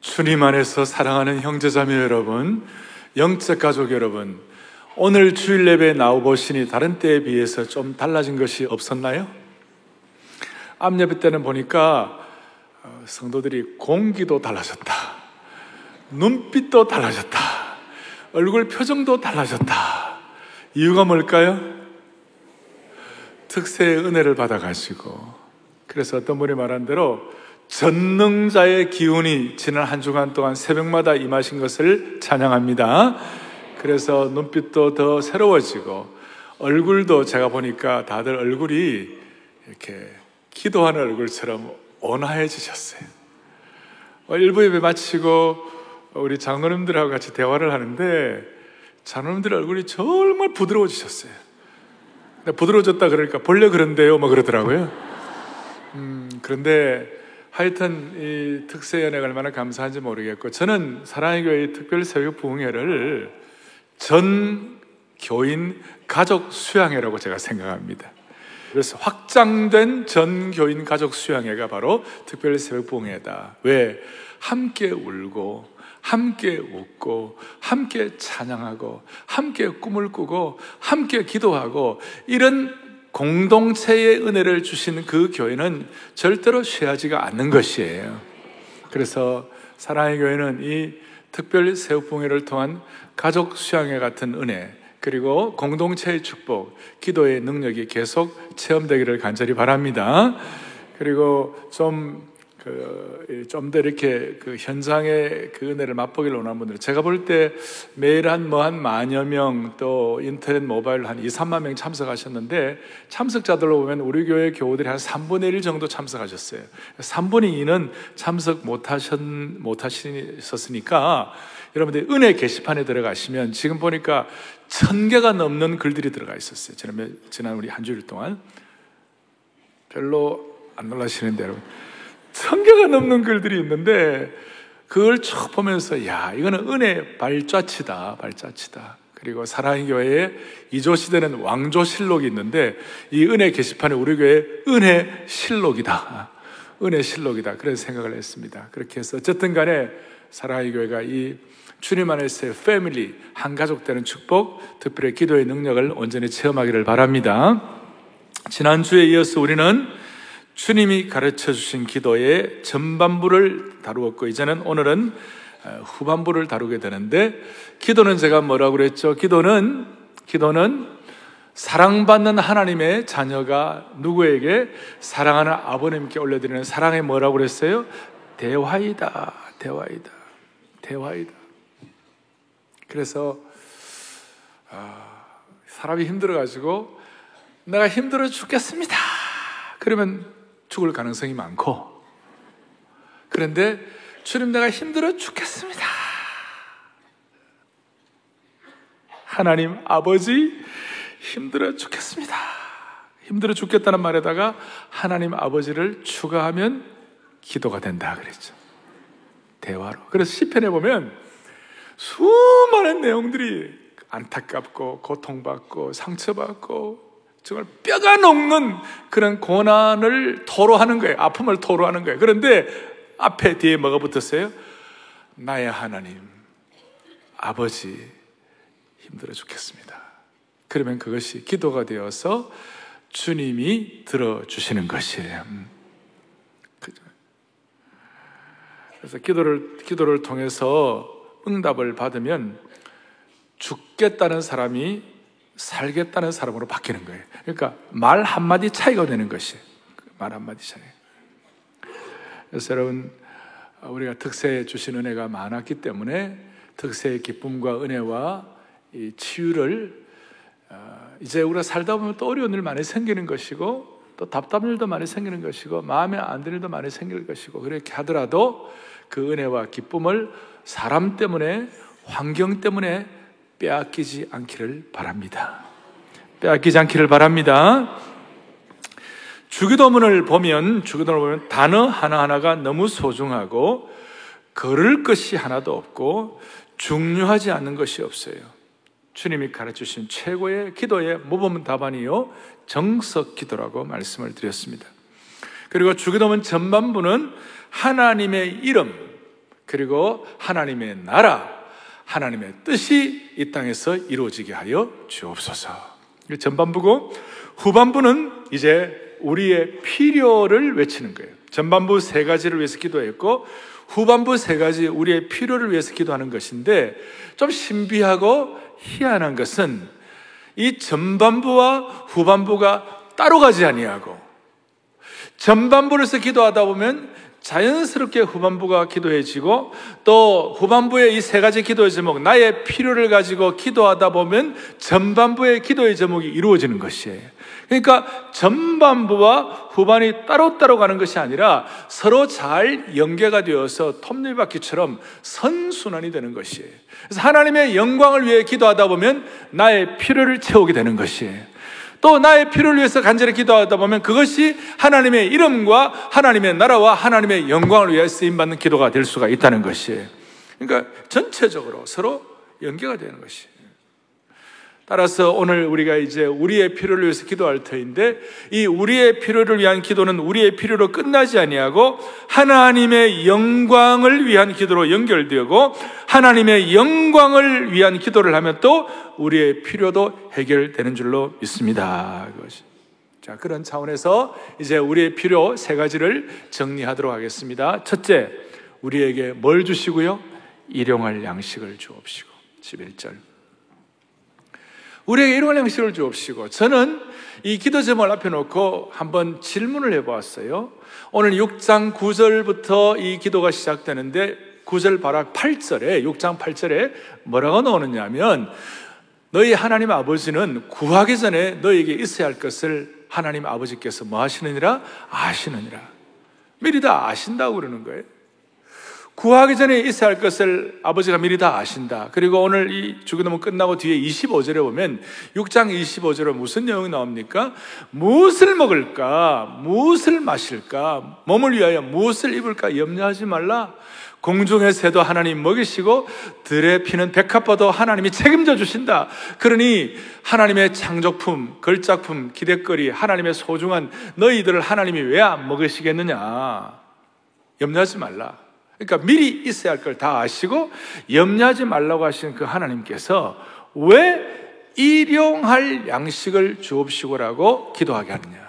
주님 안에서 사랑하는 형제자매 여러분, 영적 가족 여러분, 오늘 주일 예배에 나오보시니 다른 때에 비해서 좀 달라진 것이 없었나요? 앞 예배 때는 보니까 어, 성도들이 공기도 달라졌다. 눈빛도 달라졌다. 얼굴 표정도 달라졌다. 이유가 뭘까요? 특세의 은혜를 받아가시고, 그래서 어떤 분이 말한 대로 전능자의 기운이 지난 한 주간 동안 새벽마다 임하신 것을 찬양합니다. 그래서 눈빛도 더 새로워지고 얼굴도 제가 보니까 다들 얼굴이 이렇게 기도하는 얼굴처럼 온화해지셨어요. 어, 일부 예배 마치고 우리 장로님들하고 같이 대화를 하는데 장로님들 얼굴이 정말 부드러워지셨어요. 부드러워졌다 그러니까 본래 그런데요, 뭐 그러더라고요. 음, 그런데 하여튼 이 특세 연회가 얼마나 감사한지 모르겠고 저는 사랑의 교회 특별 새벽 부흥회를 전 교인 가족 수양회라고 제가 생각합니다. 그래서 확장된 전 교인 가족 수양회가 바로 특별 새벽 부흥회다. 왜? 함께 울고 함께 웃고 함께 찬양하고 함께 꿈을 꾸고 함께 기도하고 이런 공동체의 은혜를 주신 그 교회는 절대로 쉬하지가 않는 것이에요. 그래서 사랑의 교회는 이 특별 새우봉회를 통한 가족 수양회 같은 은혜, 그리고 공동체의 축복, 기도의 능력이 계속 체험되기를 간절히 바랍니다. 그리고 좀 그 좀 더 이렇게 그 현장의 그 은혜를 맛보기를 원하는 분들 제가 볼 때 매일 한 뭐 한 만여 명 또 인터넷 모바일 한 2, 3만 명 참석하셨는데 참석자들로 보면 우리 교회 교우들이 한 3분의 1 정도 참석하셨어요. 3분의 2는 참석 못하셨 못하셨으니까 여러분들 은혜 게시판에 들어가시면 지금 보니까 천 개가 넘는 글들이 들어가 있었어요. 지난 지난 우리 한 주일 동안 별로 안 놀라시는데 여러분. 천 개가 넘는 글들이 있는데 그걸 쭉 보면서 야 이거는 은혜 발자취다 발자취다. 그리고 사랑의 교회에 이조 시대는 왕조 실록이 있는데 이 은혜 게시판에 우리 교회 은혜 실록이다. 은혜 실록이다. 그래서 생각을 했습니다. 그렇게 해서 어쨌든 간에 사랑의 교회가 이 주님 안에서의 패밀리 한 가족 되는 축복 특별히 기도의 능력을 온전히 체험하기를 바랍니다. 지난주에 이어서 우리는 주님이 가르쳐 주신 기도의 전반부를 다루었고 이제는 오늘은 어, 후반부를 다루게 되는데 기도는 제가 뭐라고 그랬죠? 기도는 기도는 사랑받는 하나님의 자녀가 누구에게 사랑하는 아버님께 올려드리는 사랑의 뭐라고 그랬어요? 대화이다. 대화이다. 대화이다. 그래서 아, 사람이 힘들어 가지고 내가 힘들어 죽겠습니다. 그러면 죽을 가능성이 많고 그런데 주님 내가 힘들어 죽겠습니다. 하나님 아버지 힘들어 죽겠습니다. 힘들어 죽겠다는 말에다가 하나님 아버지를 추가하면 기도가 된다 그랬죠. 대화로. 그래서 시편에 보면 수많은 내용들이 안타깝고 고통받고 상처받고 정말 뼈가 녹는 그런 고난을 토로하는 거예요. 아픔을 토로하는 거예요. 그런데 앞에 뒤에 뭐가 붙었어요? 나의 하나님, 아버지, 힘들어 죽겠습니다. 그러면 그것이 기도가 되어서 주님이 들어주시는 것이에요. 음. 그래서 기도를, 기도를 통해서 응답을 받으면 죽겠다는 사람이 살겠다는 사람으로 바뀌는 거예요. 그러니까 말 한마디 차이가 되는 것이 말 한마디 차이. 그래서 여러분, 우리가 특세에 주신 은혜가 많았기 때문에 특세의 기쁨과 은혜와 이 치유를 어, 이제 우리가 살다 보면 또 어려운 일 많이 생기는 것이고 또 답답한 일도 많이 생기는 것이고 마음에 안 드는 일도 많이 생길 것이고 그렇게 하더라도 그 은혜와 기쁨을 사람 때문에 환경 때문에 빼앗기지 않기를 바랍니다. 빼앗기지 않기를 바랍니다. 주기도문을 보면, 주기도문을 보면 단어 하나하나가 너무 소중하고, 걸을 것이 하나도 없고, 중요하지 않는 것이 없어요. 주님이 가르쳐 주신 최고의 기도의 모범 답안이요, 정석 기도라고 말씀을 드렸습니다. 그리고 주기도문 전반부는 하나님의 이름, 그리고 하나님의 나라, 하나님의 뜻이 이 땅에서 이루어지게 하여 주옵소서. 전반부고 후반부는 이제 우리의 필요를 외치는 거예요. 전반부 세 가지를 위해서 기도했고 후반부 세 가지 우리의 필요를 위해서 기도하는 것인데 좀 신비하고 희한한 것은 이 전반부와 후반부가 따로 가지 아니하고 전반부에서 기도하다 보면 자연스럽게 후반부가 기도해지고 또 후반부의 이 세 가지 기도의 제목, 나의 필요를 가지고 기도하다 보면 전반부의 기도의 제목이 이루어지는 것이에요. 그러니까 전반부와 후반이 따로따로 가는 것이 아니라 서로 잘 연계가 되어서 톱니바퀴처럼 선순환이 되는 것이에요. 그래서 하나님의 영광을 위해 기도하다 보면 나의 필요를 채우게 되는 것이에요. 또 나의 필요를 위해서 간절히 기도하다 보면 그것이 하나님의 이름과 하나님의 나라와 하나님의 영광을 위해 쓰임받는 기도가 될 수가 있다는 것이에요. 그러니까 전체적으로 서로 연계가 되는 것이에요. 따라서 오늘 우리가 이제 우리의 필요를 위해서 기도할 터인데 이 우리의 필요를 위한 기도는 우리의 필요로 끝나지 아니하고 하나님의 영광을 위한 기도로 연결되고 하나님의 영광을 위한 기도를 하면 또 우리의 필요도 해결되는 줄로 믿습니다. 그것이. 자, 그런 차원에서 이제 우리의 필요 세 가지를 정리하도록 하겠습니다. 첫째, 우리에게 뭘 주시고요? 일용할 양식을 주옵시고. 11절. 우리에게 일용할 양식을 주옵시고 저는 이 기도 제목을 앞에 놓고 한번 질문을 해보았어요. 오늘 6장 9절부터 이 기도가 시작되는데 9절 바로 8절에 6장 8절에 뭐라고 나오느냐 하면 너희 하나님 아버지는 구하기 전에 너에게 있어야 할 것을 하나님 아버지께서 뭐 하시느니라 아시느니라 미리 다 아신다고 그러는 거예요. 구하기 전에 있어야 할 것을 아버지가 미리 다 아신다. 그리고 오늘 이 주기도문 끝나고 뒤에 25절에 보면 6장 25절에 무슨 내용이 나옵니까? 무엇을 먹을까? 무엇을 마실까? 몸을 위하여 무엇을 입을까? 염려하지 말라. 공중의 새도 하나님 먹이시고 들에 피는 백합화도 하나님이 책임져 주신다. 그러니 하나님의 창조품, 걸작품, 기대거리, 하나님의 소중한 너희들을 하나님이 왜 안 먹으시겠느냐? 염려하지 말라. 그러니까 미리 있어야 할 걸 다 아시고 염려하지 말라고 하시는 그 하나님께서 왜 일용할 양식을 주옵시고라고 기도하게 하느냐.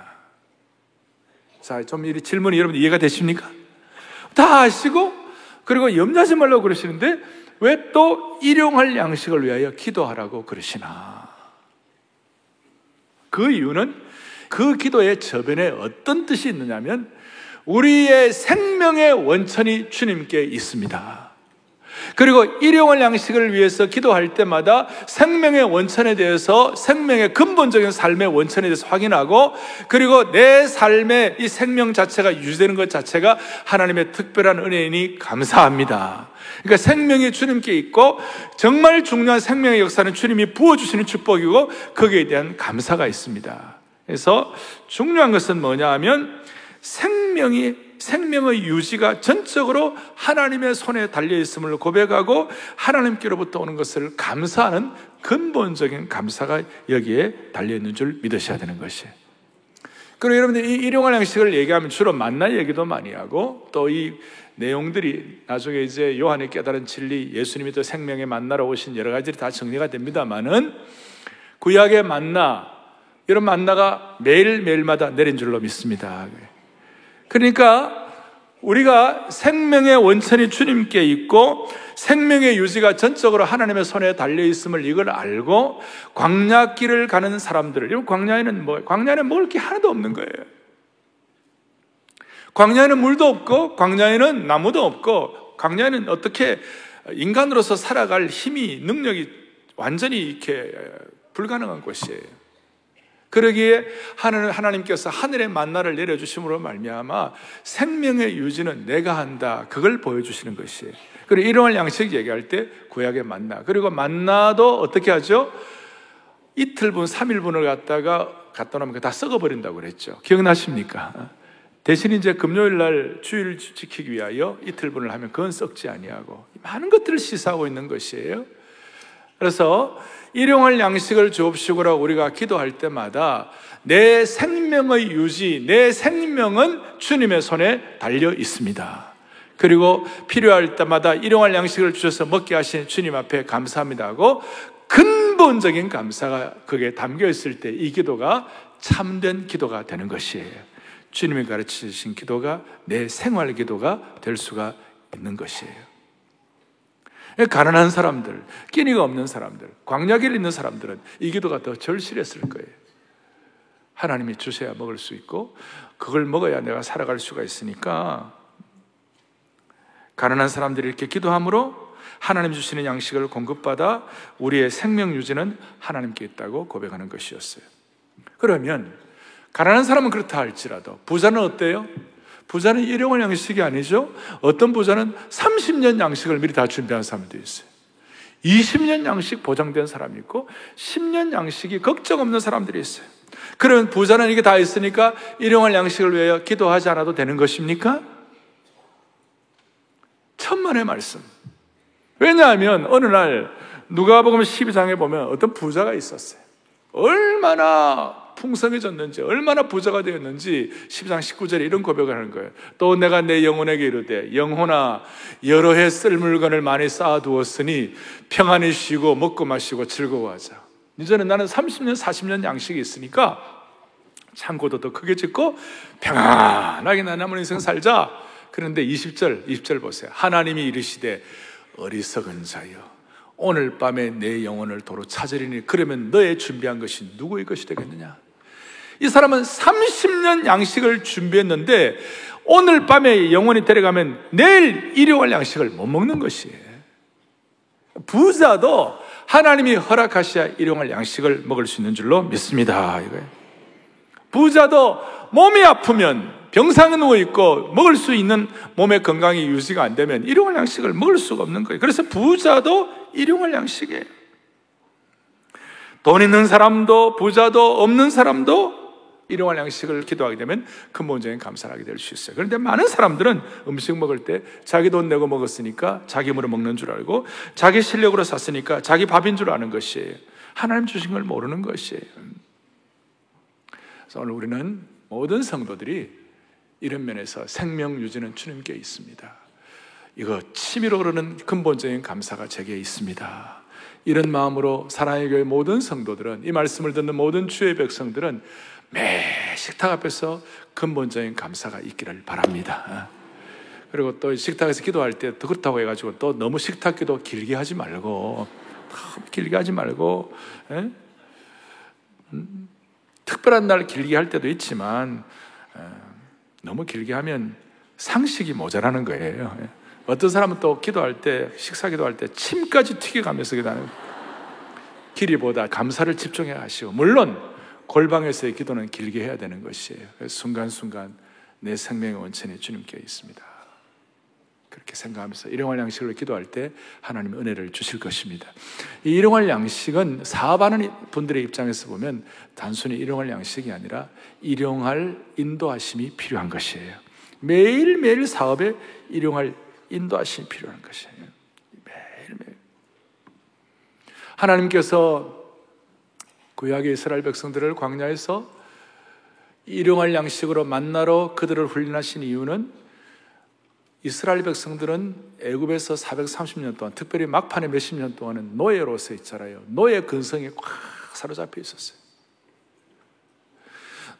자, 좀 이 질문이 여러분 이해가 되십니까? 다 아시고 그리고 염려하지 말라고 그러시는데 왜 또 일용할 양식을 위하여 기도하라고 그러시나? 그 이유는 그 기도의 저변에 어떤 뜻이 있느냐면 우리의 생명의 원천이 주님께 있습니다. 그리고 일용할 양식을 위해서 기도할 때마다 생명의 원천에 대해서 생명의 근본적인 삶의 원천에 대해서 확인하고 그리고 내 삶의 이 생명 자체가 유지되는 것 자체가 하나님의 특별한 은혜이니 감사합니다. 그러니까 생명이 주님께 있고 정말 중요한 생명의 역사는 주님이 부어주시는 축복이고 거기에 대한 감사가 있습니다. 그래서 중요한 것은 뭐냐 하면 생명이 생명의 유지가 전적으로 하나님의 손에 달려 있음을 고백하고 하나님께로부터 오는 것을 감사하는 근본적인 감사가 여기에 달려 있는 줄 믿으셔야 되는 것이에요. 그리고 여러분들 이 일용할 양식을 얘기하면 주로 만날 얘기도 많이 하고 또 이 내용들이 나중에 이제 요한의 깨달은 진리, 예수님이 또 생명의 만나러 오신 여러 가지들이 다 정리가 됩니다만은 구약의 만나, 이런 만나가 매일 매일마다 내린 줄로 믿습니다. 그러니까 우리가 생명의 원천이 주님께 있고 생명의 유지가 전적으로 하나님의 손에 달려 있음을 이걸 알고 광야길을 가는 사람들을 이 광야에는 뭐 광야에는 먹을 게 하나도 없는 거예요. 광야에는 물도 없고 광야에는 나무도 없고 광야에는 어떻게 인간으로서 살아갈 힘이 능력이 완전히 이렇게 불가능한 곳이에요. 그러기에 하나님께서 하늘의 만나를 내려주심으로 말미암아 생명의 유지는 내가 한다. 그걸 보여주시는 것이에요. 그리고 일용할 양식 얘기할 때 구약의 만나. 그리고 만나도 어떻게 하죠? 이틀분, 삼일분을 갖다가 갖다 놓으면 다 썩어버린다고 그랬죠. 기억나십니까? 대신 이제 금요일 날 주일 지키기 위하여 이틀분을 하면 그건 썩지 아니하고 많은 것들을 시사하고 있는 것이에요. 그래서 일용할 양식을 주옵시고라 우리가 기도할 때마다 내 생명의 유지, 내 생명은 주님의 손에 달려 있습니다. 그리고 필요할 때마다 일용할 양식을 주셔서 먹게 하신 주님 앞에 감사합니다 하고 근본적인 감사가 그게 담겨 있을 때 이 기도가 참된 기도가 되는 것이에요. 주님이 가르치신 기도가 내 생활 기도가 될 수가 있는 것이에요. 가난한 사람들, 끼니가 없는 사람들, 광야길에 있는 사람들은 이 기도가 더 절실했을 거예요. 하나님이 주셔야 먹을 수 있고, 그걸 먹어야 내가 살아갈 수가 있으니까, 가난한 사람들이 이렇게 기도함으로 하나님 주시는 양식을 공급받아 우리의 생명 유지는 하나님께 있다고 고백하는 것이었어요. 그러면 가난한 사람은 그렇다 할지라도 부자는 어때요? 부자는 일용할 양식이 아니죠. 어떤 부자는 30년 양식을 미리 다 준비한 사람도 있어요. 20년 양식 보장된 사람이 있고 10년 양식이 걱정 없는 사람들이 있어요. 그러면 부자는 이게 다 있으니까 일용할 양식을 위하여 기도하지 않아도 되는 것입니까? 천만의 말씀. 왜냐하면 어느 날 누가복음 12장에 보면 어떤 부자가 있었어요. 얼마나 풍성해졌는지 얼마나 부자가 되었는지 10장 19절에 이런 고백을 하는 거예요. 또 내가 내 영혼에게 이르되 영혼아 여러 해 쓸 물건을 많이 쌓아두었으니 평안히 쉬고 먹고 마시고 즐거워하자. 이제는 나는 30년 40년 양식이 있으니까 창고도 더 크게 짓고 평안하게 나 남은 인생 살자. 그런데 20절 20절 보세요. 하나님이 이르시되 어리석은 자여 오늘 밤에 내 영혼을 도로 찾으리니 그러면 너의 준비한 것이 누구의 것이 되겠느냐? 이 사람은 30년 양식을 준비했는데 오늘 밤에 영혼이 데려가면 내일 일용할 양식을 못 먹는 것이에요. 부자도 하나님이 허락하셔야 일용할 양식을 먹을 수 있는 줄로 믿습니다. 이거예요. 부자도 몸이 아프면 병상에 누워 있고 먹을 수 있는 몸의 건강이 유지가 안 되면 일용할 양식을 먹을 수가 없는 거예요. 그래서 부자도 일용할 양식이에요. 돈 있는 사람도 부자도 없는 사람도 일용할 양식을 기도하게 되면 근본적인 감사를 하게 될 수 있어요. 그런데 많은 사람들은 음식 먹을 때 자기 돈 내고 먹었으니까 자기 힘으로 먹는 줄 알고 자기 실력으로 샀으니까 자기 밥인 줄 아는 것이에요. 하나님 주신 걸 모르는 것이에요. 그래서 오늘 우리는 모든 성도들이 이런 면에서 생명 유지는 주님께 있습니다. 이거 치밀어 오르는 근본적인 감사가 제게 있습니다. 이런 마음으로 사랑의 교회 모든 성도들은 이 말씀을 듣는 모든 주의 백성들은 매 식탁 앞에서 근본적인 감사가 있기를 바랍니다. 그리고 또 식탁에서 기도할 때더 그렇다고 해가지고 또 너무 식탁 기도 길게 하지 말고 길게 하지 말고 에? 음, 특별한 날 길게 할 때도 있지만 에, 너무 길게 하면 상식이 모자라는 거예요. 어떤 사람은 또 기도할 때 식사 기도할 때 침까지 튀겨가면서 기도하는 길이보다 감사를 집중해 하시고 물론 골방에서의 기도는 길게 해야 되는 것이에요. 순간순간 내 생명의 원천이 주님께 있습니다. 그렇게 생각하면서 일용할 양식을 기도할 때 하나님 은혜를 주실 것입니다. 이 일용할 양식은 사업하는 분들의 입장에서 보면 단순히 일용할 양식이 아니라 일용할 인도하심이 필요한 것이에요. 매일매일 사업에 일용할 인도하심이 필요한 것이에요. 매일매일. 하나님께서 구약의 이스라엘 백성들을 광야에서 일용할 양식으로 만나러 그들을 훈련하신 이유는 이스라엘 백성들은 애굽에서 430년 동안 특별히 막판에 몇십 년 동안은 노예로서 있잖아요. 노예 근성에 꽉 사로잡혀 있었어요.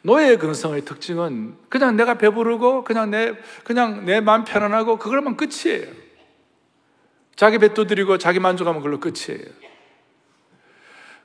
노예의 근성의 특징은 그냥 내가 배부르고 그냥 내 그냥 내 마음 편안하고 그걸만 끝이에요. 자기 배 두드리고 자기 만족하면 그걸로 끝이에요.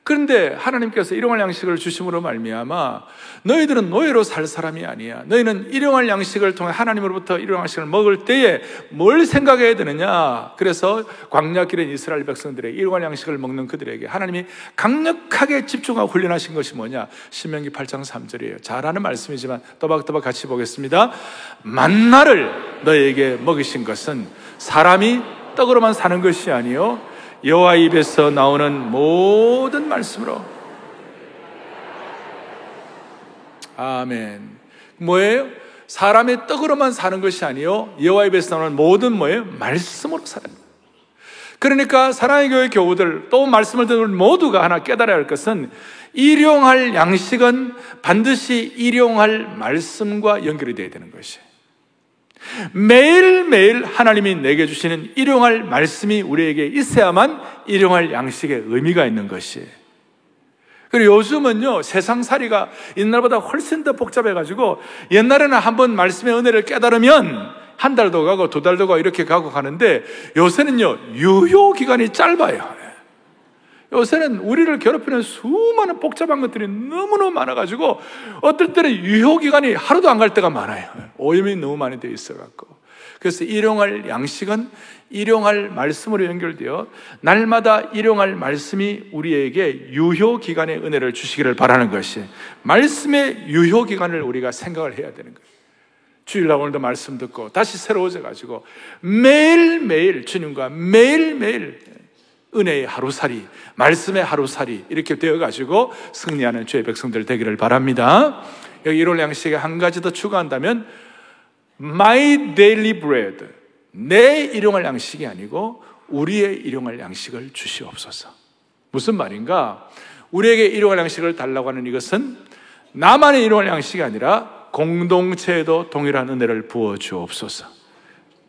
그런데 하나님께서 일용할 양식을 주심으로 말미암아 너희들은 노예로 살 사람이 아니야. 너희는 일용할 양식을 통해 하나님으로부터 일용할 양식을 먹을 때에 뭘 생각해야 되느냐? 그래서 광야길에 이스라엘 백성들에게 일용할 양식을 먹는 그들에게 하나님이 강력하게 집중하고 훈련하신 것이 뭐냐? 신명기 8장 3절이에요. 잘 아는 말씀이지만 또박또박 같이 보겠습니다. 만나를 너희에게 먹이신 것은 사람이 떡으로만 사는 것이 아니요 여호와 입에서 나오는 모든 말씀으로 아멘. 뭐예요? 사람의 떡으로만 사는 것이 아니요 여호와 입에서 나오는 모든 뭐예요? 말씀으로 살아요. 그러니까 사랑의 교회 교우들 또 말씀을 듣는 모두가 하나 깨달아야 할 것은 일용할 양식은 반드시 일용할 말씀과 연결이 되어야 되는 것이에요. 매일매일 하나님이 내게 주시는 일용할 말씀이 우리에게 있어야만 일용할 양식의 의미가 있는 것이에요. 그리고 요즘은요, 세상살이가 옛날보다 훨씬 더 복잡해가지고, 옛날에는 한 번 말씀의 은혜를 깨달으면, 한 달도 가고 두 달도 가고 이렇게 가고 가는데, 요새는요, 유효기간이 짧아요. 요새는 우리를 괴롭히는 수많은 복잡한 것들이 너무너무 많아가지고, 어떨 때는 유효기간이 하루도 안 갈 때가 많아요. 오염이 너무 많이 돼 있어갖고. 그래서 일용할 양식은 일용할 말씀으로 연결되어 날마다 일용할 말씀이 우리에게 유효 기간의 은혜를 주시기를 바라는 것이 말씀의 유효 기간을 우리가 생각을 해야 되는 거예요. 주일날 오늘도 말씀 듣고 다시 새로워져 가지고 매일매일 주님과 매일매일 은혜의 하루살이, 말씀의 하루살이 이렇게 되어 가지고 승리하는 주의 백성들 되기를 바랍니다. 여기 1월 양식에 한 가지 더 추가한다면 my daily bread 내 일용할 양식이 아니고 우리의 일용할 양식을 주시옵소서. 무슨 말인가? 우리에게 일용할 양식을 달라고 하는 이것은 나만의 일용할 양식이 아니라 공동체에도 동일한 은혜를 부어 주옵소서.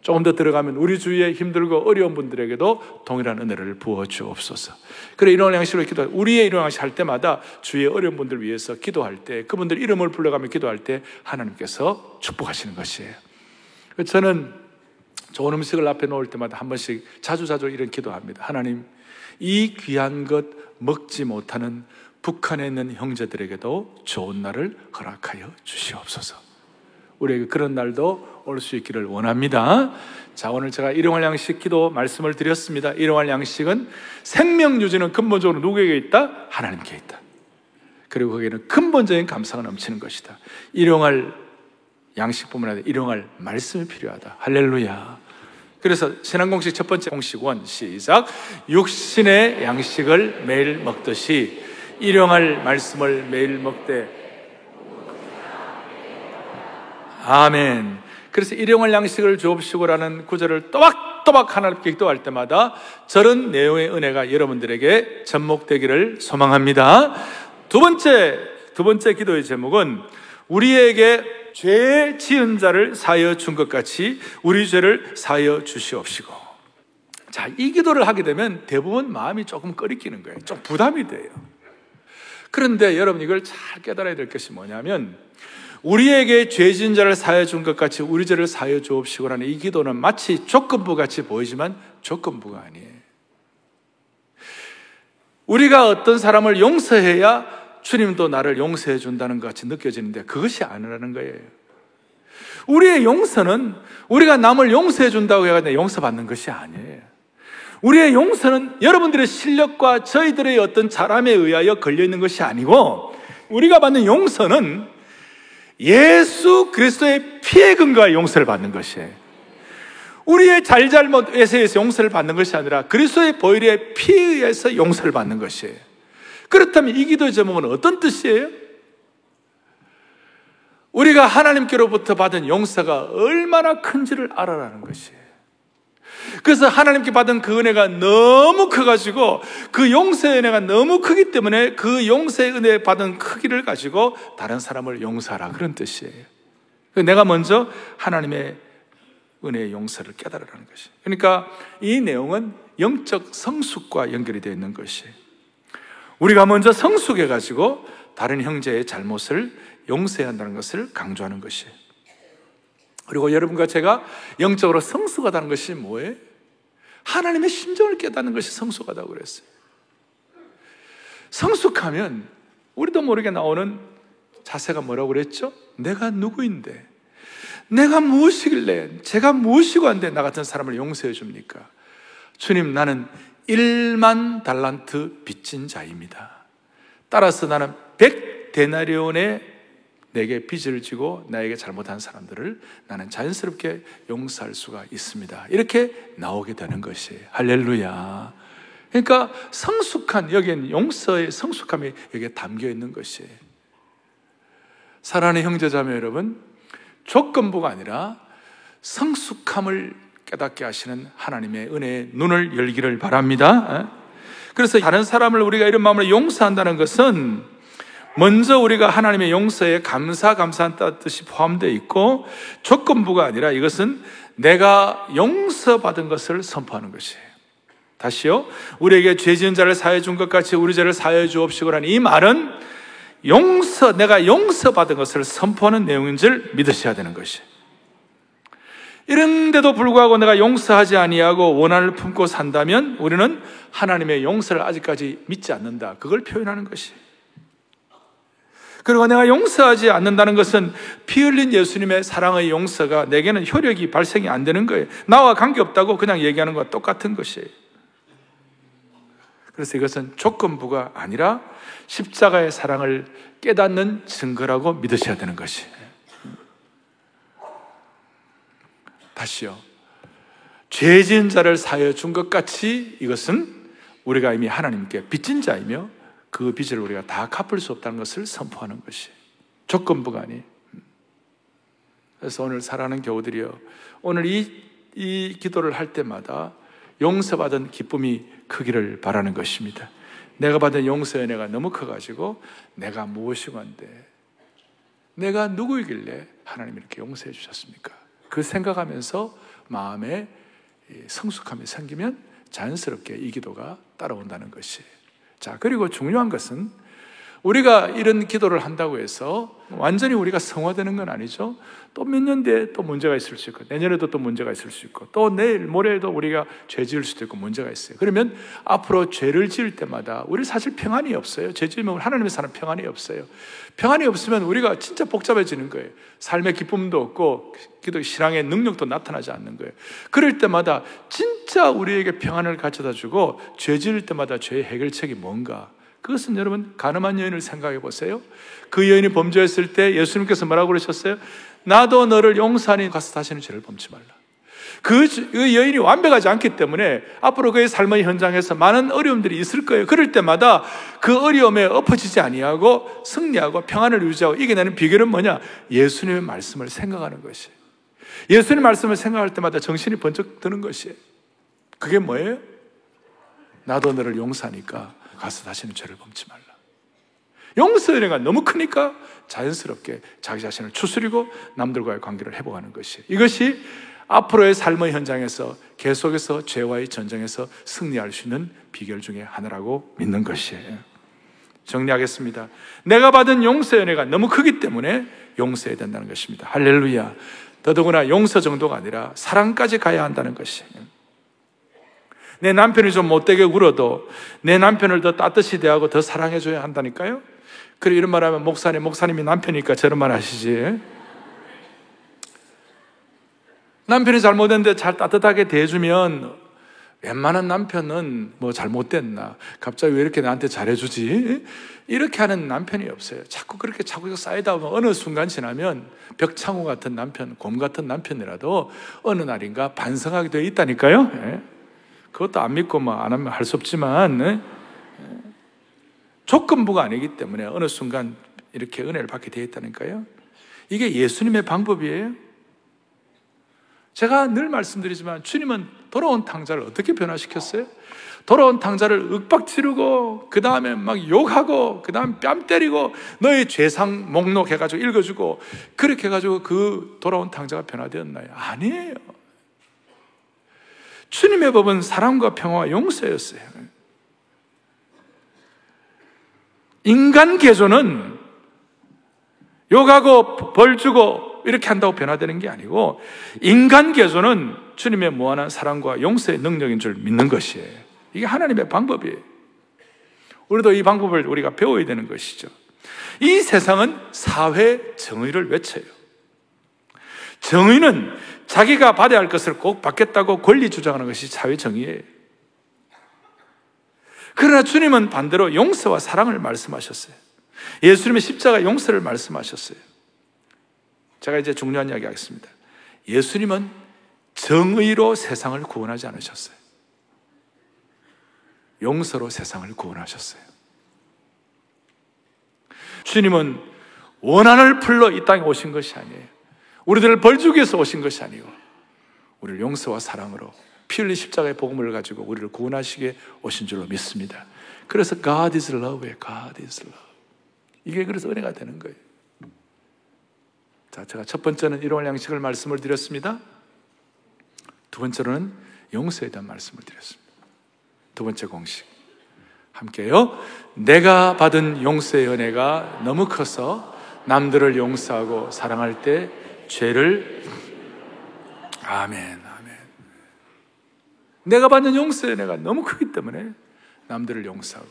조금 더 들어가면 우리 주위에 힘들고 어려운 분들에게도 동일한 은혜를 부어 주옵소서. 그래 일용할 양식으로 기도 우리의 일용할 양식 할 때마다 주위의 어려운 분들 위해서 기도할 때 그분들 이름을 불러가며 기도할 때 하나님께서 축복하시는 것이에요. 저는 좋은 음식을 앞에 놓을 때마다 한 번씩 자주자주 이런 기도합니다. 하나님, 이 귀한 것 먹지 못하는 북한에 있는 형제들에게도 좋은 날을 허락하여 주시옵소서. 우리에게 그런 날도 올 수 있기를 원합니다. 자, 오늘 제가 일용할 양식 기도 말씀을 드렸습니다. 일용할 양식은 생명 유지는 근본적으로 누구에게 있다? 하나님께 있다. 그리고 거기에는 근본적인 감사가 넘치는 것이다. 일용할 양식뿐만 아니라 일용할 말씀이 필요하다. 할렐루야. 그래서 신앙 공식 첫 번째 공식 원 시작 육신의 양식을 매일 먹듯이 일용할 말씀을 매일 먹되 아멘. 그래서 일용할 양식을 주옵시고라는 구절을 또박또박 하나님께 기도할 때마다 저런 내용의 은혜가 여러분들에게 접목되기를 소망합니다. 두 번째 두 번째 기도의 제목은 우리에게 죄 지은 자를 사여 준 것 같이 우리 죄를 사여 주시옵시고. 자, 이 기도를 하게 되면 대부분 마음이 조금 꺼리끼는 거예요. 좀 부담이 돼요. 그런데 여러분 이걸 잘 깨달아야 될 것이 뭐냐면 우리에게 죄 지은 자를 사여 준 것 같이 우리 죄를 사여 주옵시고라는 이 기도는 마치 조건부 같이 보이지만 조건부가 아니에요. 우리가 어떤 사람을 용서해야 주님도 나를 용서해 준다는 것 같이 느껴지는데 그것이 아니라는 거예요. 우리의 용서는 우리가 남을 용서해 준다고 해가 용서받는 것이 아니에요. 우리의 용서는 여러분들의 실력과 저희들의 어떤 자람에 의하여 걸려 있는 것이 아니고 우리가 받는 용서는 예수 그리스도의 피에 근거하 용서를 받는 것이에요. 우리의 잘잘못에서 용서를 받는 것이 아니라 그리스도의 보혈의 피에 의해서 용서를 받는 것이에요. 그렇다면 이 기도의 제목은 어떤 뜻이에요? 우리가 하나님께로부터 받은 용서가 얼마나 큰지를 알아라는 것이에요. 그래서 하나님께 받은 그 은혜가 너무 커가지고 그 용서의 은혜가 너무 크기 때문에 그 용서의 은혜 받은 크기를 가지고 다른 사람을 용서하라 그런 뜻이에요. 내가 먼저 하나님의 은혜의 용서를 깨달으라는 것이. 그러니까 이 내용은 영적 성숙과 연결이 되어 있는 것이에요. 우리가 먼저 성숙해 가지고 다른 형제의 잘못을 용서해야 한다는 것을 강조하는 것이에요. 그리고 여러분과 제가 영적으로 성숙하다는 것이 뭐예요? 하나님의 심정을 깨닫는 것이 성숙하다고 그랬어요. 성숙하면 우리도 모르게 나오는 자세가 뭐라고 그랬죠? 내가 누구인데? 내가 무엇이길래? 제가 무엇이고 한데 나 같은 사람을 용서해 줍니까? 주님, 나는 1만 달란트 빚진 자입니다. 따라서 나는 100데나리온의 내게 빚을 지고 나에게 잘못한 사람들을 나는 자연스럽게 용서할 수가 있습니다. 이렇게 나오게 되는 것이에요. 할렐루야. 그러니까 성숙한 여기엔 용서의 성숙함이 여기에 담겨 있는 것이에요. 사랑하는 형제자매 여러분, 조건부가 아니라 성숙함을 깨닫게 하시는 하나님의 은혜의 눈을 열기를 바랍니다. 그래서 다른 사람을 우리가 이런 마음으로 용서한다는 것은 먼저 우리가 하나님의 용서에 감사 감사한 뜻이 포함되어 있고 조건부가 아니라 이것은 내가 용서받은 것을 선포하는 것이에요. 다시요. 우리에게 죄 지은 자를 사해 준 것 같이 우리 죄를 사해 주옵시고 라는 이 말은 용서, 내가 용서받은 것을 선포하는 내용인 줄 믿으셔야 되는 것이에요. 이런데도 불구하고 내가 용서하지 아니하고 원한을 품고 산다면 우리는 하나님의 용서를 아직까지 믿지 않는다. 그걸 표현하는 것이에요. 그리고 내가 용서하지 않는다는 것은 피 흘린 예수님의 사랑의 용서가 내게는 효력이 발생이 안 되는 거예요. 나와 관계없다고 그냥 얘기하는 것과 똑같은 것이에요. 그래서 이것은 조건부가 아니라 십자가의 사랑을 깨닫는 증거라고 믿으셔야 되는 것이에요. 다시요. 죄 지은 자를 사여 준 것 같이 이것은 우리가 이미 하나님께 빚진 자이며 그 빚을 우리가 다 갚을 수 없다는 것을 선포하는 것이 조건부가 아니. 그래서 오늘 사랑하는 교우들이요. 오늘 이, 이 기도를 할 때마다 용서받은 기쁨이 크기를 바라는 것입니다. 내가 받은 용서의 은혜가 너무 커가지고 내가 무엇이건데 내가 누구이길래 하나님이 이렇게 용서해 주셨습니까? 그 생각하면서 마음에 성숙함이 생기면 자연스럽게 이 기도가 따라온다는 것이에요. 자, 그리고 중요한 것은 우리가 이런 기도를 한다고 해서 완전히 우리가 성화되는 건 아니죠. 또 몇 년 뒤에 또 문제가 있을 수 있고, 내년에도 또 문제가 있을 수 있고, 또 내일, 모레에도 우리가 죄 지을 수도 있고 문제가 있어요. 그러면 앞으로 죄를 지을 때마다 우리 사실 평안이 없어요. 죄 지으면 하나님의 사는 평안이 없어요. 평안이 없으면 우리가 진짜 복잡해지는 거예요. 삶의 기쁨도 없고, 기도 신앙의 능력도 나타나지 않는 거예요. 그럴 때마다 진짜 우리에게 평안을 가져다 주고, 죄 지을 때마다 죄의 해결책이 뭔가, 그것은 여러분 가늠한 여인을 생각해 보세요. 그 여인이 범죄했을 때 예수님께서 뭐라고 그러셨어요? 나도 너를 용서하니 가서 다시는 죄를 범치 말라. 그, 그 여인이 완벽하지 않기 때문에 앞으로 그의 삶의 현장에서 많은 어려움들이 있을 거예요. 그럴 때마다 그 어려움에 엎어지지 아니하고 승리하고 평안을 유지하고 이겨내는 비결은 뭐냐? 예수님의 말씀을 생각하는 것이. 예수님 말씀을 생각할 때마다 정신이 번쩍 드는 것이에요. 그게 뭐예요? 나도 너를 용서하니까 가서 다시는 죄를 범치 말라. 용서의 은혜가 너무 크니까 자연스럽게 자기 자신을 추스리고 남들과의 관계를 회복하는 것이 이것이 앞으로의 삶의 현장에서 계속해서 죄와의 전쟁에서 승리할 수 있는 비결 중에 하나라고 믿는 것이에요. 정리하겠습니다. 내가 받은 용서의 은혜가 너무 크기 때문에 용서해야 된다는 것입니다. 할렐루야. 더더구나 용서 정도가 아니라 사랑까지 가야 한다는 것이에요. 내 남편이 좀 못되게 굴어도 내 남편을 더 따뜻히 대하고 더 사랑해줘야 한다니까요? 그래, 이런 말 하면 목사님, 목사님이 남편이니까 저런 말 하시지. 남편이 잘못했는데 잘 따뜻하게 대해주면 웬만한 남편은 뭐 잘못됐나? 갑자기 왜 이렇게 나한테 잘해주지? 이렇게 하는 남편이 없어요. 자꾸 그렇게 자꾸 쌓이다 보면 어느 순간 지나면 벽창호 같은 남편, 곰 같은 남편이라도 어느 날인가 반성하게 되어 있다니까요. 예. 그것도 안 믿고 뭐 안 하면 할 수 없지만 네? 조건부가 아니기 때문에 어느 순간 이렇게 은혜를 받게 되어 있다니까요. 이게 예수님의 방법이에요. 제가 늘 말씀드리지만 주님은 돌아온 탕자를 어떻게 변화시켰어요? 돌아온 탕자를 윽박지르고 그 다음에 막 욕하고 그 다음 뺨 때리고 너의 죄상 목록 해가지고 읽어주고 그렇게 해가지고 그 돌아온 탕자가 변화되었나요? 아니에요. 주님의 법은 사랑과 평화와 용서였어요. 인간 개조는 욕하고 벌 주고 이렇게 한다고 변화되는 게 아니고 인간 개조는 주님의 무한한 사랑과 용서의 능력인 줄 믿는 것이에요. 이게 하나님의 방법이에요. 우리도 이 방법을 우리가 배워야 되는 것이죠. 이 세상은 사회 정의를 외쳐요. 정의는 자기가 받아야 할 것을 꼭 받겠다고 권리 주장하는 것이 사회 정의예요. 그러나 주님은 반대로 용서와 사랑을 말씀하셨어요. 예수님의 십자가 용서를 말씀하셨어요. 제가 이제 중요한 이야기 하겠습니다. 예수님은 정의로 세상을 구원하지 않으셨어요. 용서로 세상을 구원하셨어요. 주님은 원한을 풀러 이 땅에 오신 것이 아니에요. 우리들을 벌주기 위해서 오신 것이 아니고 우리를 용서와 사랑으로 피 흘린 십자가의 복음을 가지고 우리를 구원하시게 오신 줄로 믿습니다. 그래서 God is love에 God is love. 이게 그래서 은혜가 되는 거예요. 자, 제가 첫 번째는 일용할 양식을 말씀을 드렸습니다. 두 번째로는 용서에 대한 말씀을 드렸습니다. 두 번째 공식. 함께요. 내가 받은 용서의 은혜가 너무 커서 남들을 용서하고 사랑할 때 죄를 아멘, 아멘. 내가 받는 용서의 은혜가 너무 크기 때문에 남들을 용서하고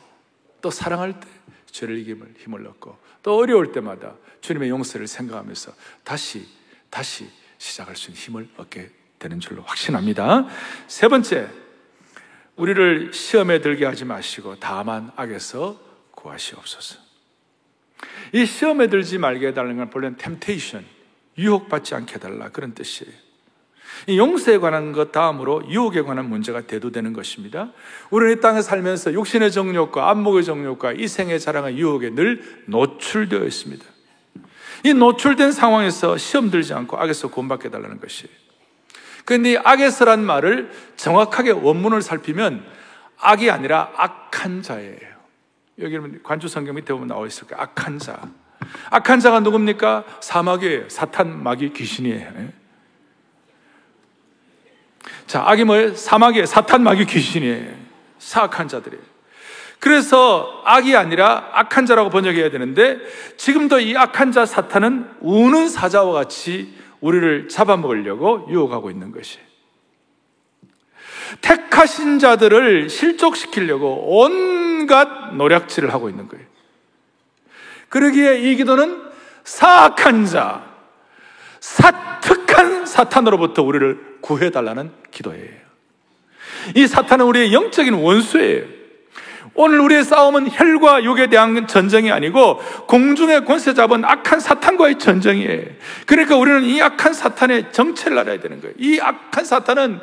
또 사랑할 때 죄를 이김을 힘을 얻고 또 어려울 때마다 주님의 용서를 생각하면서 다시 다시 시작할 수 있는 힘을 얻게 되는 줄로 확신합니다. 세 번째, 우리를 시험에 들게 하지 마시고 다만 악에서 구하시옵소서. 이 시험에 들지 말게 해달라는 건 본래는 temptation, 유혹받지 않게 해달라 그런 뜻이에요. 이 용서에 관한 것 다음으로 유혹에 관한 문제가 대두되는 것입니다. 우리는 이 땅에 살면서 육신의 정욕과 안목의 정욕과 이 생의 자랑의 유혹에 늘 노출되어 있습니다. 이 노출된 상황에서 시험 들지 않고 악에서 구원받게 달라는 것이에요. 그런데 이 악에서란 말을 정확하게 원문을 살피면 악이 아니라 악한 자예요. 여기 관주 성경 밑에 보면 나와 있을 거예요. 악한 자. 악한 자가 누굽니까? 사마귀예요. 사탄, 마귀, 귀신이에요. 자, 악이 뭐예요? 사마귀 사탄, 마귀, 귀신이에요. 사악한 자들이에요. 그래서 악이 아니라 악한 자라고 번역해야 되는데 지금도 이 악한 자 사탄은 우는 사자와 같이 우리를 잡아먹으려고 유혹하고 있는 것이. 택하신 자들을 실족시키려고 온갖 노력질을 하고 있는 거예요. 그러기에 이 기도는 사악한 자, 사특한 사탄으로부터 우리를 구해달라는 기도예요. 이 사탄은 우리의 영적인 원수예요. 오늘 우리의 싸움은 혈과 육에 대한 전쟁이 아니고 공중의 권세 잡은 악한 사탄과의 전쟁이에요. 그러니까 우리는 이 악한 사탄의 정체를 알아야 되는 거예요. 이 악한 사탄은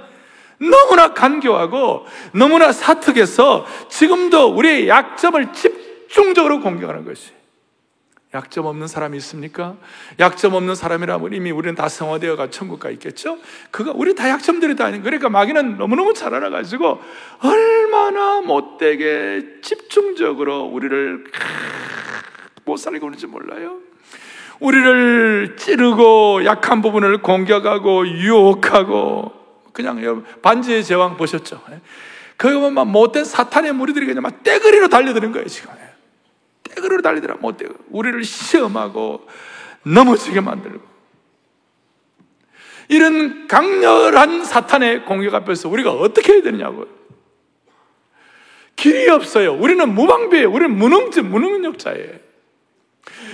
너무나 간교하고 너무나 사특해서 지금도 우리의 약점을 집중적으로 공격하는 것이 약점 없는 사람이 있습니까? 약점 없는 사람이라면 이미 우리는 다 성화되어가 천국 가 있겠죠? 그가 우리 다 약점들이 다 그러니까 마귀는 너무너무 잘 알아가지고 얼마나 못되게 집중적으로 우리를 못 살고 있는지 몰라요. 우리를 찌르고 약한 부분을 공격하고 유혹하고 그냥 반지의 제왕 보셨죠? 보면 막 못된 사탄의 무리들이 그냥 막 떼거리로 달려드는 거예요 지금. 떼그로 달리더라 못돼 우리를 시험하고 넘어지게 만들고 이런 강렬한 사탄의 공격 앞에서 우리가 어떻게 해야 되느냐고요. 길이 없어요. 우리는 무방비예요. 우리는 무능지, 무능력자예요.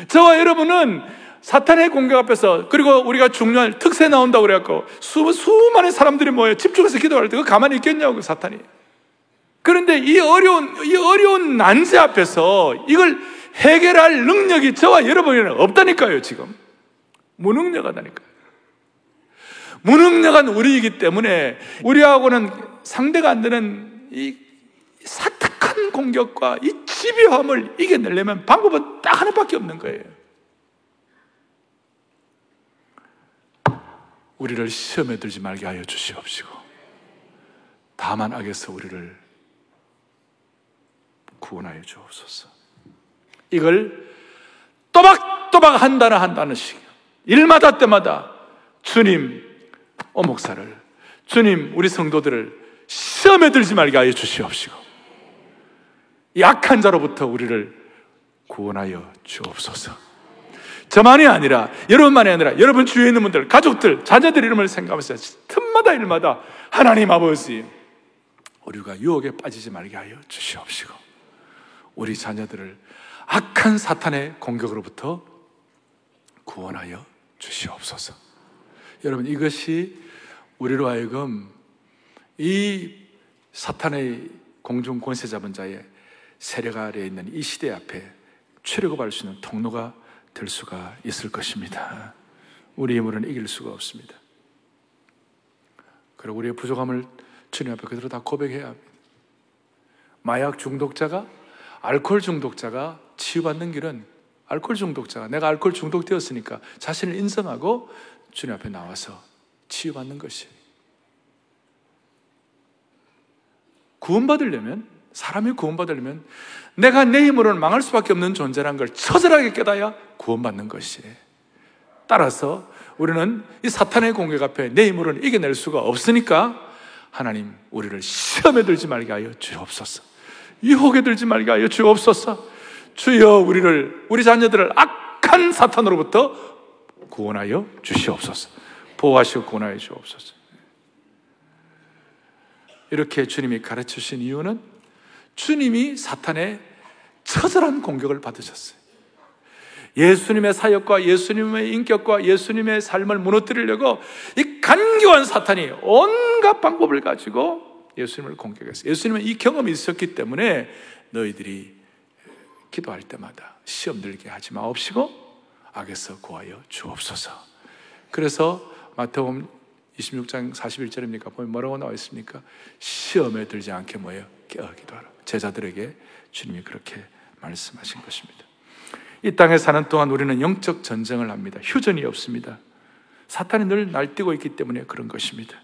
저와 여러분은 사탄의 공격 앞에서 그리고 우리가 중요한 특세 나온다고 그래갖고 수, 수많은 사람들이 모여 집중해서 기도할 때그 가만히 있겠냐고 사탄이. 그런데 이 어려운, 이 어려운 난제 앞에서 이걸 해결할 능력이 저와 여러분에는 없다니까요, 지금. 무능력하다니까요. 무능력한 우리이기 때문에 우리하고는 상대가 안 되는 이 사특한 공격과 이 집요함을 이겨내려면 방법은 딱 하나밖에 없는 거예요. 우리를 시험에 들지 말게 하여 주시옵시고, 다만 악에서 우리를 구원하여 주옵소서. 이걸 또박또박 한다나 한다는 식. 일마다 때마다 주님, 어 목사를, 주님, 우리 성도들을 시험에 들지 말게 하여 주시옵시고, 약한 자로부터 우리를 구원하여 주옵소서. 저만이 아니라, 여러분만이 아니라, 여러분 주위에 있는 분들, 가족들, 자녀들 이름을 생각하면서 틈마다 일마다 하나님 아버지, 우리가 유혹에 빠지지 말게 하여 주시옵시고, 우리 자녀들을 악한 사탄의 공격으로부터 구원하여 주시옵소서. 여러분, 이것이 우리로 하여금 이 사탄의 공중 권세 잡은 자의 세력 아래에 있는 이 시대 앞에 출애굽할 수 있는 통로가 될 수가 있을 것입니다. 우리 힘으로는 이길 수가 없습니다. 그리고 우리의 부족함을 주님 앞에 그대로 다 고백해야 합니다. 마약 중독자가 알코올 중독자가 치유받는 길은 알코올 중독자가 내가 알코올 중독되었으니까 자신을 인정하고 주님 앞에 나와서 치유받는 것이 구원받으려면 사람이 구원받으려면 내가 내 힘으로는 망할 수밖에 없는 존재란 걸 처절하게 깨달아야 구원받는 것이에요. 따라서 우리는 이 사탄의 공격 앞에 내 힘으로는 이겨낼 수가 없으니까 하나님 우리를 시험에 들지 말게 하여 주옵소서. 유혹에 들지 말게 하여 주옵소서. 주여 우리를 우리 자녀들을 악한 사탄으로부터 구원하여 주시옵소서. 보호하시고 구원하여 주옵소서. 이렇게 주님이 가르쳐 주신 이유는 주님이 사탄의 처절한 공격을 받으셨어요. 예수님의 사역과 예수님의 인격과 예수님의 삶을 무너뜨리려고 이 간교한 사탄이 온갖 방법을 가지고 예수님을 공격했어요. 예수님은 이 경험이 있었기 때문에 너희들이 기도할 때마다 시험 들게 하지 마옵시고 악에서 구하여 주옵소서. 그래서 마태복음 26장 41절입니까? 보면 뭐라고 나와 있습니까? 시험에 들지 않게 뭐예요? 깨어 기도하라. 제자들에게 주님이 그렇게 말씀하신 것입니다. 이 땅에 사는 동안 우리는 영적 전쟁을 합니다. 휴전이 없습니다. 사탄이 늘 날뛰고 있기 때문에 그런 것입니다.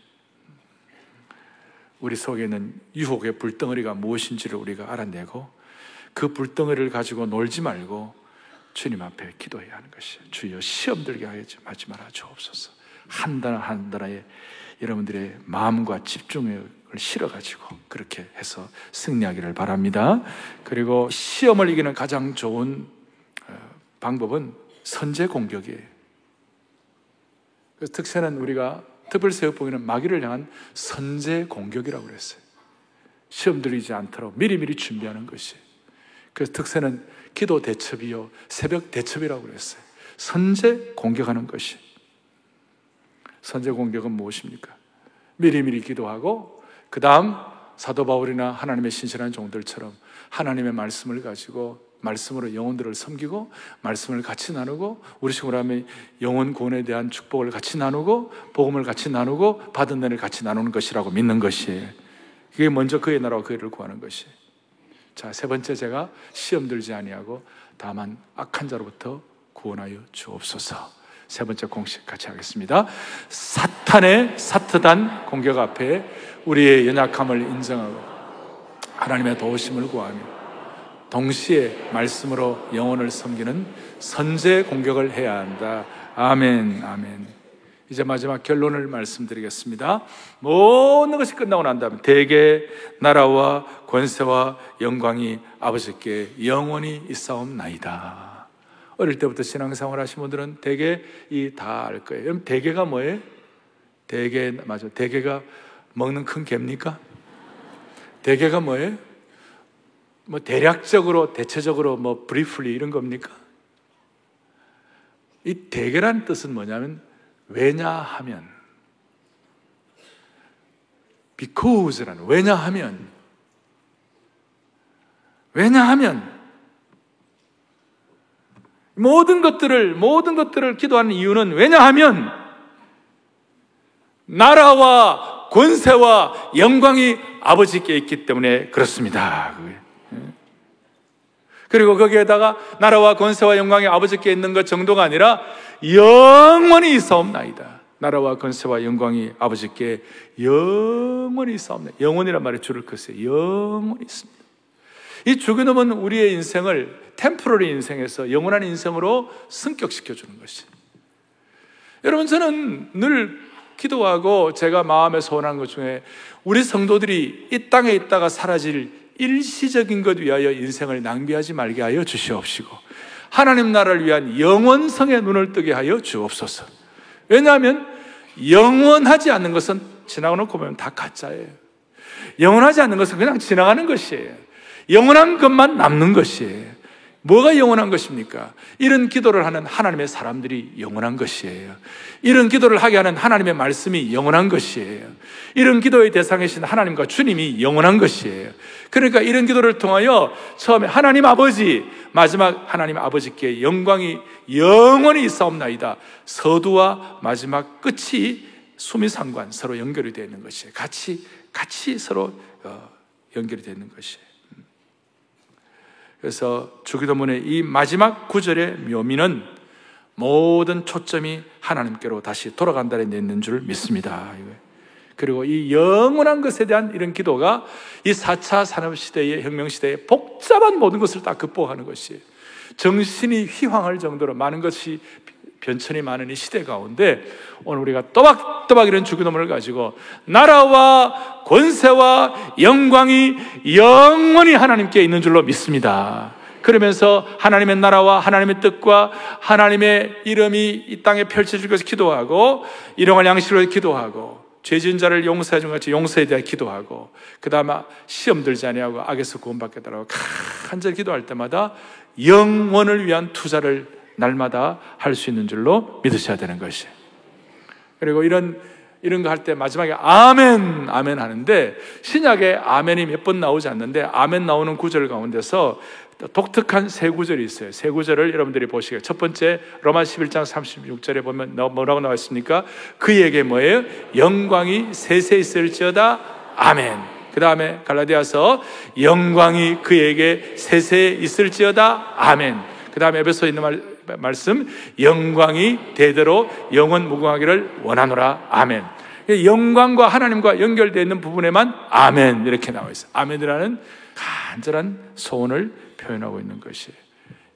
우리 속에는 유혹의 불덩어리가 무엇인지를 우리가 알아내고 그 불덩어리를 가지고 놀지 말고 주님 앞에 기도해야 하는 것이 주여 시험 들게 하지 마지 말아 주옵소서. 한 단어 한 단어에 여러분들의 마음과 집중을 실어가지고 그렇게 해서 승리하기를 바랍니다. 그리고 시험을 이기는 가장 좋은 방법은 선제 공격이에요. 그 특세는 우리가 특별세역보기는 마귀를 향한 선제 공격이라고 그랬어요. 시험 들이지 않도록 미리미리 준비하는 것이. 그래서 특세는 기도 대첩이요, 새벽 대첩이라고 그랬어요. 선제 공격하는 것이. 선제 공격은 무엇입니까? 미리미리 기도하고, 그 다음 사도 바울이나 하나님의 신실한 종들처럼 하나님의 말씀을 가지고 말씀으로 영혼들을 섬기고 말씀을 같이 나누고 우리 식으로 하면 영혼 구원에 대한 축복을 같이 나누고 복음을 같이 나누고 받은 은혜를 같이 나누는 것이라고 믿는 것이에요. 그게 먼저 그의 나라와 그의 를 구하는 것이. 자, 세 번째 제가 시험 들지 아니하고 다만 악한 자로부터 구원하여 주옵소서. 세 번째 공식 같이 하겠습니다. 사탄의 사트단 공격 앞에 우리의 연약함을 인정하고 하나님의 도우심을 구하며 동시에 말씀으로 영혼을 섬기는 선제 공격을 해야 한다. 아멘, 아멘. 이제 마지막 결론을 말씀드리겠습니다. 모든 것이 끝나고 난 다음에 대개 나라와 권세와 영광이 아버지께 영원히 있사옵나이다. 어릴 때부터 신앙생활 하신 분들은 대개 이 다 알 거예요. 여러분 대개가 뭐예요? 대개 맞아. 대개가 먹는 큰 개입니까? 대개가 뭐예요? 뭐 대략적으로 대체적으로 뭐 브리플리 이런 겁니까? 이 대결한 뜻은 뭐냐면 왜냐하면 because라는 왜냐하면 왜냐하면 모든 것들을 모든 것들을 기도하는 이유는 왜냐하면 나라와 권세와 영광이 아버지께 있기 때문에 그렇습니다. 그리고 거기에다가 나라와 권세와 영광이 아버지께 있는 것 정도가 아니라 영원히 있사옵나이다. 나라와 권세와 영광이 아버지께 영원히 있사옵나이다. 영원이란 말에 줄을 긋어요. 영원히 있습니다. 이 주기도문 우리의 인생을 템프러리 인생에서 영원한 인생으로 승격시켜 주는 것이. 여러분 저는 늘 기도하고 제가 마음에 소원한 것 중에 우리 성도들이 이 땅에 있다가 사라질 일시적인 것 위하여 인생을 낭비하지 말게 하여 주시옵시고 하나님 나라를 위한 영원성의 눈을 뜨게 하여 주옵소서. 왜냐하면 영원하지 않는 것은 지나가 놓고 보면 다 가짜예요. 영원하지 않는 것은 그냥 지나가는 것이에요. 영원한 것만 남는 것이에요. 뭐가 영원한 것입니까? 이런 기도를 하는 하나님의 사람들이 영원한 것이에요. 이런 기도를 하게 하는 하나님의 말씀이 영원한 것이에요. 이런 기도의 대상이신 하나님과 주님이 영원한 것이에요. 그러니까 이런 기도를 통하여 처음에 하나님 아버지, 마지막 하나님 아버지께 영광이 영원히 있사옵나이다. 서두와 마지막 끝이 수미상관 서로 연결이 되어 있는 것이에요. 같이, 같이 서로 어, 연결이 되어 있는 것이에요. 그래서 주기도문의 이 마지막 구절의 묘미는 모든 초점이 하나님께로 다시 돌아간다는 데 있는 줄 믿습니다. 그리고 이 영원한 것에 대한 이런 기도가 이 4차 산업시대의 혁명시대의 복잡한 모든 것을 다 극복하는 것이 정신이 휘황할 정도로 많은 것이 변천이 많은 이 시대 가운데 오늘 우리가 또박또박 이런 주기도문을 가지고 나라와 권세와 영광이 영원히 하나님께 있는 줄로 믿습니다. 그러면서 하나님의 나라와 하나님의 뜻과 하나님의 이름이 이 땅에 펼쳐질 것을 기도하고 일용할 양식으로 기도하고 죄 지은 자를 용서해 준 같이 용서에 대해 기도하고 그 다음에 시험 들지 아니하고 악에서 구원받겠다라고 간절히 기도할 때마다 영원을 위한 투자를 날마다 할 수 있는 줄로 믿으셔야 되는 것이. 그리고 이런 이런 거 할 때 마지막에 아멘, 아멘 하는데 신약에 아멘이 몇 번 나오지 않는데 아멘 나오는 구절 가운데서 독특한 세 구절이 있어요. 세 구절을 여러분들이 보시게. 첫 번째 로마 11장 36절에 보면 뭐라고 나와 있습니까? 그에게 뭐예요? 영광이 세세 있을지어다. 아멘. 그 다음에 갈라디아서 영광이 그에게 세세 있을지어다. 아멘. 그 다음에 에베소에 있는 말, 말씀 영광이 대대로 영원 무궁하기를 원하노라. 아멘. 영광과 하나님과 연결되어 있는 부분에만 아멘 이렇게 나와 있어요. 아멘이라는 간절한 소원을 표현하고 있는 것이에요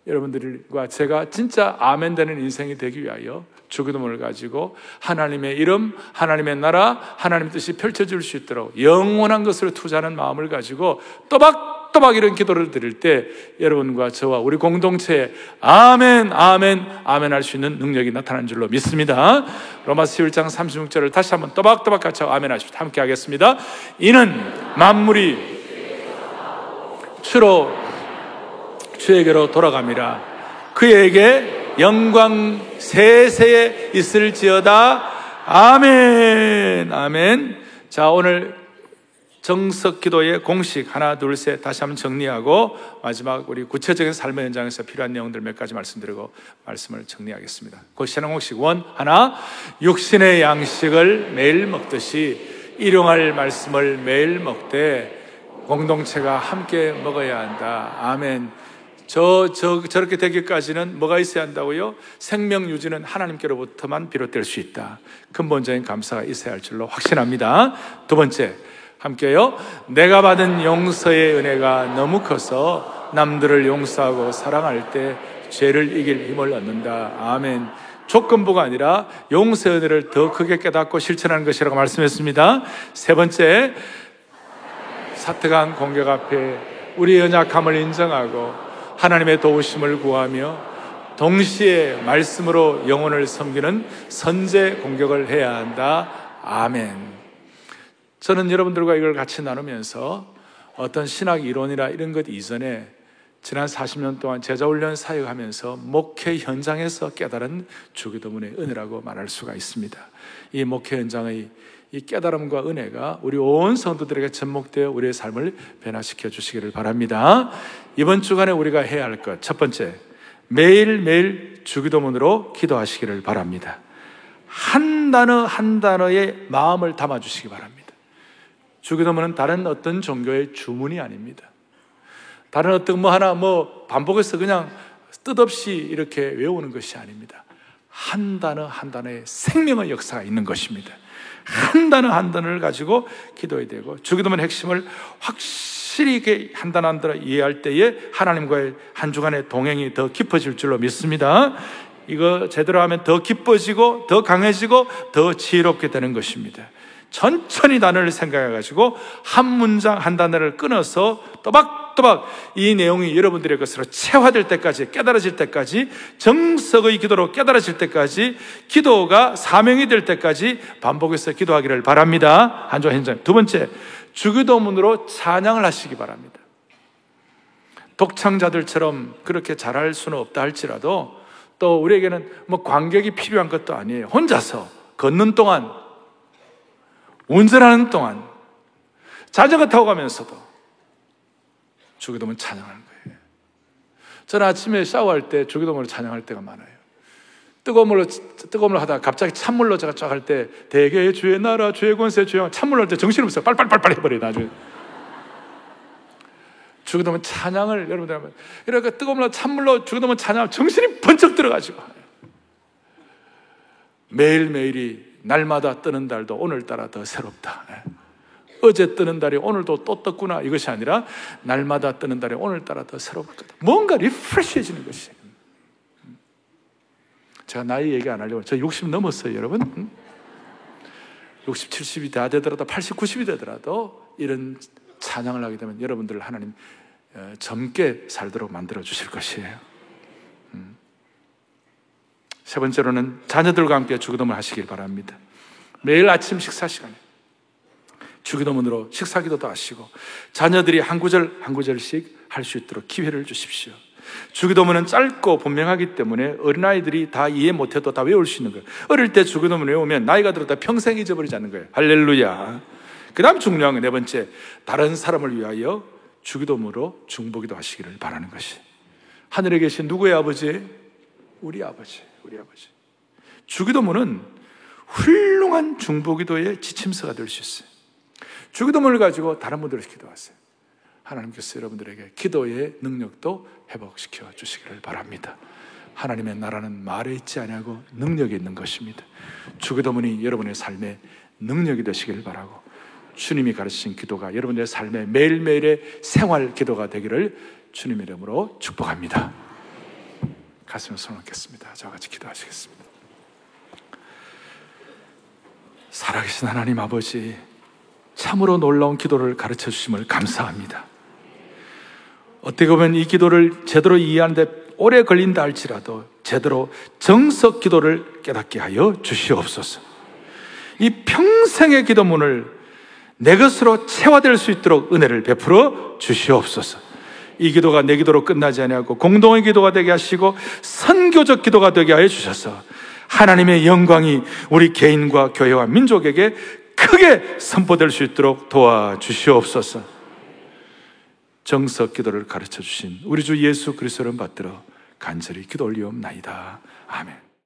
여러분들과 제가 진짜 아멘 되는 인생이 되기 위하여 주기도문을 가지고 하나님의 이름, 하나님의 나라, 하나님의 뜻이 펼쳐질 수 있도록 영원한 것을 투자하는 마음을 가지고 또박 또박 이런 기도를 드릴 때 여러분과 저와 우리 공동체에 아멘, 아멘, 아멘 할 수 있는 능력이 나타난 줄로 믿습니다. 로마서 11장 36절을 다시 한번 또박또박 같이 아멘 하십시오. 함께 하겠습니다. 이는 만물이 주로 주에게로 돌아갑니다. 그에게 영광 세세에 있을지어다. 아멘. 아멘. 자, 오늘 정석 기도의 공식 하나, 둘, 셋 다시 한번 정리하고 마지막 우리 구체적인 삶의 현장에서 필요한 내용들 몇 가지 말씀드리고 말씀을 정리하겠습니다. 고시는 공식 원 하나, 육신의 양식을 매일 먹듯이 일용할 말씀을 매일 먹되 공동체가 함께 먹어야 한다. 아멘. 저, 저, 저렇게 되기까지는 뭐가 있어야 한다고요? 생명 유지는 하나님께로부터만 비롯될 수 있다. 근본적인 감사가 있어야 할 줄로 확신합니다. 두 번째, 함께요. 내가 받은 용서의 은혜가 너무 커서 남들을 용서하고 사랑할 때 죄를 이길 힘을 얻는다. 아멘. 조건부가 아니라 용서의 은혜를 더 크게 깨닫고 실천하는 것이라고 말씀했습니다. 세 번째, 사특한 공격 앞에 우리의 연약함을 인정하고 하나님의 도우심을 구하며 동시에 말씀으로 영혼을 섬기는 선제 공격을 해야 한다. 아멘. 저는 여러분들과 이걸 같이 나누면서 어떤 신학 이론이나 이런 것 이전에 지난 40년 동안 제자훈련 사역하면서 목회 현장에서 깨달은 주기도문의 은혜라고 말할 수가 있습니다. 이 목회 현장의 이 깨달음과 은혜가 우리 온 성도들에게 접목되어 우리의 삶을 변화시켜 주시기를 바랍니다. 이번 주간에 우리가 해야 할 것, 첫 번째, 매일매일 주기도문으로 기도하시기를 바랍니다. 한 단어 한 단어의 마음을 담아 주시기 바랍니다. 주기도문은 다른 어떤 종교의 주문이 아닙니다. 다른 어떤 뭐 하나 뭐 반복해서 그냥 뜻없이 이렇게 외우는 것이 아닙니다. 한 단어 한 단어의 생명의 역사가 있는 것입니다. 한 단어 한 단어를 가지고 기도해야 되고 주기도문 핵심을 확실히 한 단어 한 단어 이해할 때에 하나님과의 한 주간의 동행이 더 깊어질 줄로 믿습니다. 이거 제대로 하면 더 기뻐지고 더 강해지고 더 지혜롭게 되는 것입니다. 천천히 단어를 생각해 가지고 한 문장 한 단어를 끊어서 또박또박 이 내용이 여러분들의 것으로 체화될 때까지 깨달아질 때까지 정석의 기도로 깨달아질 때까지 기도가 사명이 될 때까지 반복해서 기도하기를 바랍니다. 한조 현장. 두 번째, 주기도문으로 찬양을 하시기 바랍니다. 독창자들처럼 그렇게 잘할 수는 없다 할지라도 또 우리에게는 뭐 관객이 필요한 것도 아니에요. 혼자서 걷는 동안 운전하는 동안 자전거 타고 가면서도 주기도문 찬양하는 거예요. 저는 아침에 샤워할 때 주기도문을 찬양할 때가 많아요. 뜨거운 물로 뜨거운 물 하다가 갑자기 찬물로 제가 쫙 할 때 대개 주의 나라 주의 권세 주의 찬물로 할 때 정신없어요. 빨빨빨빨 해버려요 나중에. 주기도문 찬양을 여러분들 하면 그러니까 뜨거운 물로 찬물로 주기도문 찬양 정신이 번쩍 들어가지고 매일매일이 날마다 뜨는 달도 오늘따라 더 새롭다. 예. 어제 뜨는 달이 오늘도 또 떴구나 이것이 아니라 날마다 뜨는 달이 오늘따라 더 새롭거든. 뭔가 리프레시해지는 것이. 제가 나이 얘기 안 하려고 저 60 넘었어요, 여러분. 60, 70이 다 되더라도 80, 90이 되더라도 이런 찬양을 하게 되면 여러분들 하나님 어, 젊게 살도록 만들어 주실 것이에요. 음. 세 번째로는 자녀들과 함께 주기도문을 하시길 바랍니다. 매일 아침 식사 시간에 주기도문으로 식사기도도 하시고 자녀들이 한 구절 한 구절씩 할 수 있도록 기회를 주십시오. 주기도문은 짧고 분명하기 때문에 어린아이들이 다 이해 못해도 다 외울 수 있는 거예요. 어릴 때 주기도문 외우면 나이가 들어다 평생 잊어버리지 않는 거예요. 할렐루야. 그 다음 중요한 건 네 번째, 다른 사람을 위하여 주기도문으로 중보기도 하시기를 바라는 것이. 하늘에 계신 누구의 아버지? 우리 아버지, 우리 아버지. 주기도문은 훌륭한 중보기도의 지침서가 될 수 있어요. 주기도문을 가지고 다른 분들을 기도하세요. 하나님께서 여러분들에게 기도의 능력도 회복시켜 주시기를 바랍니다. 하나님의 나라는 말에 있지 아니하고 능력이 있는 것입니다. 주기도문이 여러분의 삶에 능력이 되시기를 바라고 주님이 가르치신 기도가 여러분의 삶의 매일매일의 생활 기도가 되기를 주님의 이름으로 축복합니다. 가슴에 손 얹겠습니다. 저와 같이 기도하시겠습니다. 살아계신 하나님 아버지, 참으로 놀라운 기도를 가르쳐 주심을 감사합니다. 어떻게 보면 이 기도를 제대로 이해하는데 오래 걸린다 할지라도 제대로 정석 기도를 깨닫게 하여 주시옵소서. 이 평생의 기도문을 내 것으로 체화될 수 있도록 은혜를 베풀어 주시옵소서. 이 기도가 내 기도로 끝나지 아니하고 공동의 기도가 되게 하시고 선교적 기도가 되게 하여 주셔서 하나님의 영광이 우리 개인과 교회와 민족에게 크게 선포될 수 있도록 도와주시옵소서. 정석 기도를 가르쳐 주신 우리 주 예수 그리스도를 받들어 간절히 기도 올리옵나이다. 아멘.